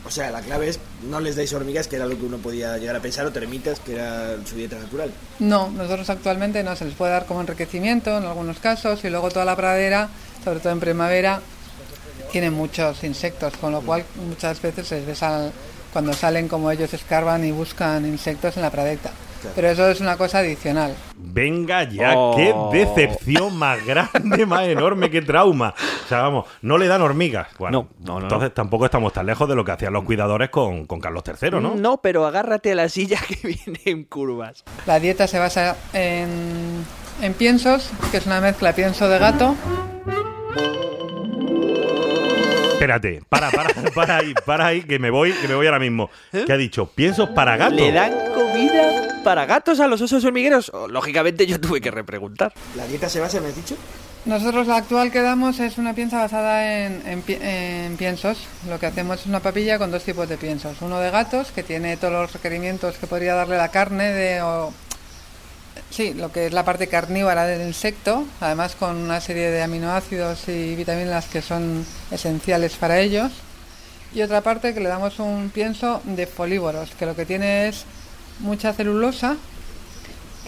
O sea, la clave es no les dais hormigas, que era lo que uno podía llegar a pensar, o termitas, que era su dieta natural. No, nosotros actualmente no se les puede dar como enriquecimiento en algunos casos y luego toda la pradera, sobre todo en primavera, tiene muchos insectos, con lo cual muchas veces se les ve sal- cuando salen como ellos escarban y buscan insectos en la pradera. Pero eso es una cosa adicional. Venga ya, Oh. qué decepción más grande, más enorme, qué trauma. O sea, vamos, no le dan hormigas. Bueno, No, no, no, entonces tampoco estamos tan lejos de lo que hacían los cuidadores con, con Carlos III, ¿no? No, pero agárrate a la silla que viene en curvas. La dieta se basa en, en piensos, que es una mezcla pienso de gato. Espérate, para, para, para ahí, para ahí, que me voy, que me voy ahora mismo. ¿Qué ha dicho? ¿Piensos para gato? ¿Le dan comida para gatos a los osos hormigueros? Lógicamente yo tuve que repreguntar. ¿La dieta se basa, me has dicho? Nosotros la actual que damos es una piensa basada en, en piensos. Lo que hacemos es una papilla con dos tipos de piensos. Uno de gatos, que tiene todos los requerimientos que podría darle la carne de... o- sí, lo que es la parte carnívora del insecto, además con una serie de aminoácidos y vitaminas que son esenciales para ellos. Y otra parte que le damos un pienso de folívoros, que lo que tiene es mucha celulosa,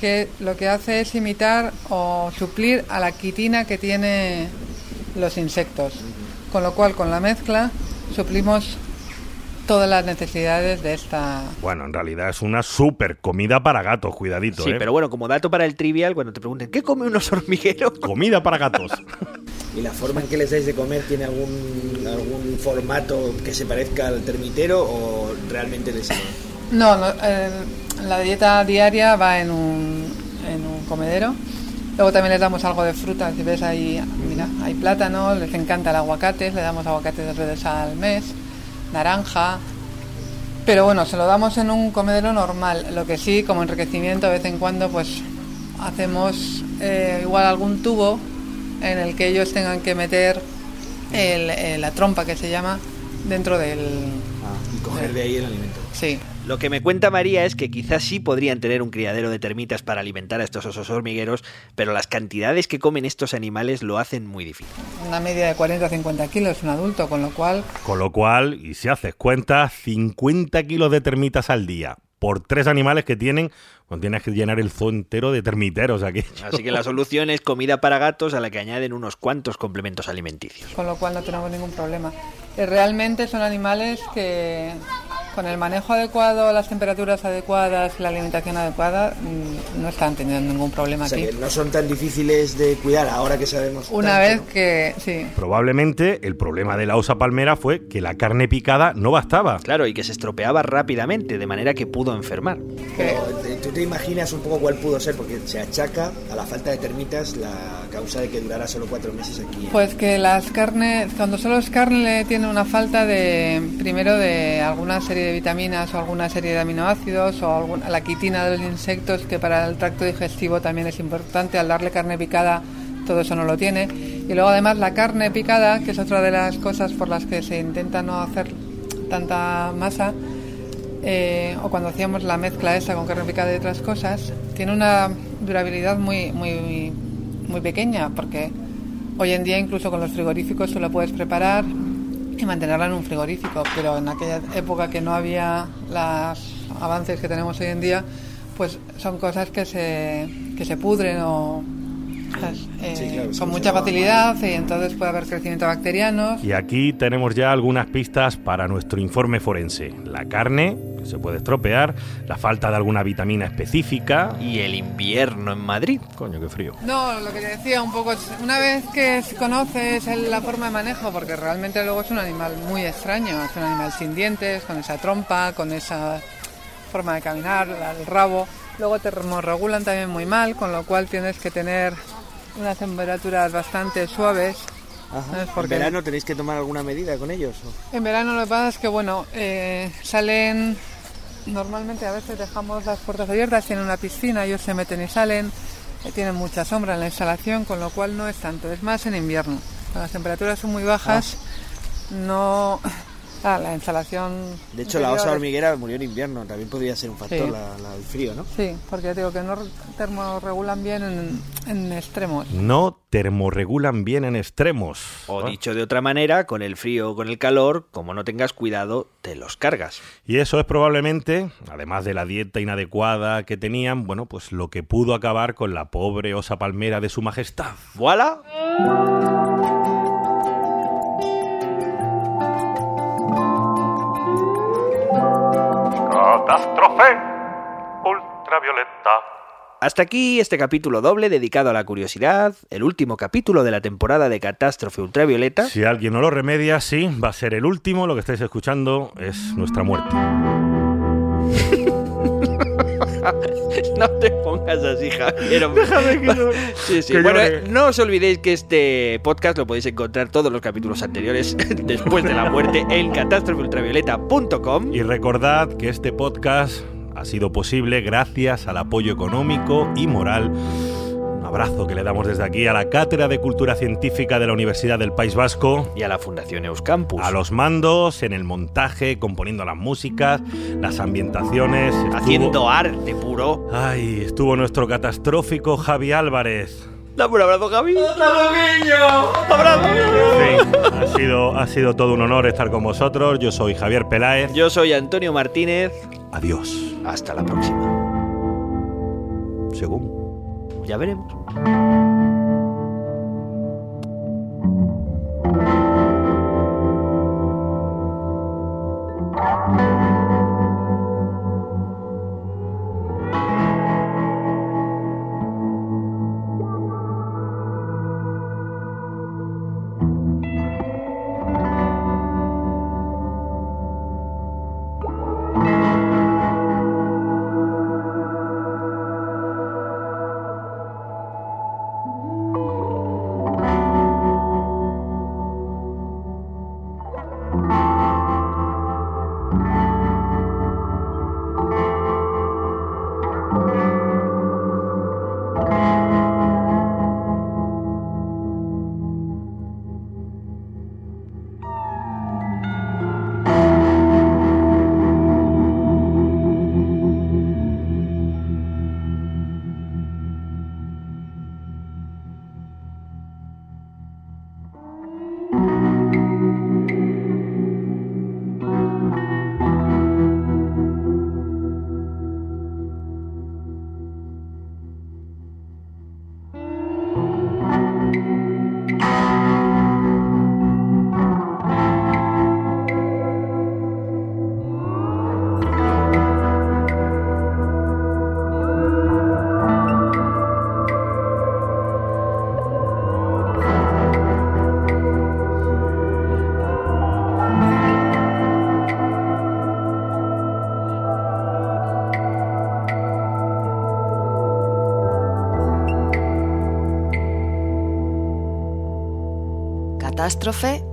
que lo que hace es imitar o suplir a la quitina que tiene los insectos. Con lo cual, con la mezcla, suplimos todas las necesidades de esta... Bueno, en realidad es una super comida para gatos, cuidadito, Sí, ¿eh? pero bueno, como dato para el trivial, cuando te pregunten, ¿qué come un oso hormiguero? Comida para gatos. ¿Y la forma en que les dais de comer tiene algún, algún formato que se parezca al termitero o realmente les... No, no, eh, la dieta diaria va en un, en un comedero. Luego también les damos algo de fruta. Si ves ahí, mira, hay plátano, les encanta el aguacate, le damos aguacate dos veces al mes, naranja. Pero bueno, se lo damos en un comedero normal. Lo que sí, como enriquecimiento, de vez en cuando, pues hacemos eh, igual algún tubo en el que ellos tengan que meter el- eh, la trompa que se llama dentro del. y coger de ahí el alimento. Sí. Lo que me cuenta María es que quizás sí podrían tener un criadero de termitas para alimentar a estos osos hormigueros, pero las cantidades que comen estos animales lo hacen muy difícil. Una media de 40 a 50 kilos un adulto, con lo cual Con lo cual, y si haces cuenta, 50 kilos de termitas al día por tres animales que tienen, pues tienes que llenar el zoo entero de termiteros aquí. Así que la solución es comida para gatos a la que añaden unos cuantos complementos alimenticios. con lo cual no tenemos ningún problema. Eh, Realmente son animales que con el manejo adecuado, las temperaturas adecuadas, la alimentación adecuada, mm, no están teniendo ningún problema O sea, aquí. que no son tan difíciles de cuidar ahora que sabemos. Una tanto. vez que sí, Probablemente el problema de la osa palmera fue que la carne picada no bastaba. Claro, y que se estropeaba rápidamente, de manera que pudo enfermar. Pero, eh, ¿Tú te imaginas un poco cuál pudo ser? Porque se achaca a la falta de termitas la causa de que durara solo cuatro meses aquí. Pues que las carnes, cuando solo es carne, tiene una falta de, primero, de alguna serie de vitaminas o alguna serie de aminoácidos o la quitina de los insectos, que para el tracto digestivo también es importante. Al darle carne picada, todo eso no lo tiene. Y luego, además, la carne picada, que es otra de las cosas por las que se intenta no hacer tanta masa, eh, o cuando hacíamos la mezcla esa con carne picada y otras cosas, tiene una durabilidad muy, muy, muy pequeña, porque hoy en día incluso con los frigoríficos tú la puedes preparar y mantenerla en un frigorífico, pero en aquella época que no había los avances que tenemos hoy en día, pues son cosas que se, que se pudren o Eh, Sí, claro, se con mucha facilidad y entonces puede haber crecimiento bacteriano. Y aquí tenemos ya algunas pistas para nuestro informe forense. La carne, que se puede estropear, la falta de alguna vitamina específica. Y el invierno en Madrid. Coño, qué frío. No, lo que te decía un poco es, una vez que conoces la forma de manejo, porque realmente luego es un animal muy extraño, es un animal sin dientes, con esa trompa, con esa forma de caminar, el rabo, luego te termorregulan también muy mal, con lo cual tienes que tener unas temperaturas bastante suaves. ¿sabes? ¿En Porque verano tenéis que tomar alguna medida con ellos? o? en verano lo que pasa es que, bueno, eh, salen. Normalmente a veces dejamos las puertas abiertas, tienen una piscina, ellos se meten y salen, eh, tienen mucha sombra en la instalación, con lo cual no es tanto, es más en invierno. Cuando las temperaturas son muy bajas, no. Ah, la instalación. De hecho, la osa hormiguera murió en invierno, también podría ser un factor Sí. la, la- el frío, ¿no? Sí, porque digo que no termorregulan bien en, en extremos. No termorregulan bien en extremos. O dicho de otra manera, con el frío o con el calor, como no tengas cuidado, te los cargas. Y eso es probablemente, además de la dieta inadecuada que tenían, bueno, pues lo que pudo acabar con la pobre osa palmera de su majestad. ¡Voilà! Catástrofe ultravioleta. Hasta aquí este capítulo doble dedicado a la curiosidad, el último capítulo de la temporada de Catástrofe Ultravioleta. Si alguien no lo remedia, sí, va a ser el último. Lo que estáis escuchando es nuestra muerte. no te pongas así, Javier. Déjame que no- Sí, sí. que Bueno, llore. no os olvidéis que este podcast lo podéis encontrar todos los capítulos anteriores después de la muerte en catástrofeultravioleta.com. Y recordad que este podcast ha sido posible gracias al apoyo económico y moral. Un abrazo que le damos desde aquí a la Cátedra de Cultura Científica de la Universidad del País Vasco. Y a la Fundación Euskampus. A los mandos, en el montaje, componiendo las músicas, las ambientaciones. estuvo- Haciendo arte puro. Ay, estuvo nuestro catastrófico Javi Álvarez. Dame un abrazo, Javi. En fin, ha sido, ha sido todo un honor estar con vosotros. Yo soy Javier Peláez. Yo soy Antonio Martínez. Adiós. Hasta la próxima. Según. Ya veremos. Catástrofe.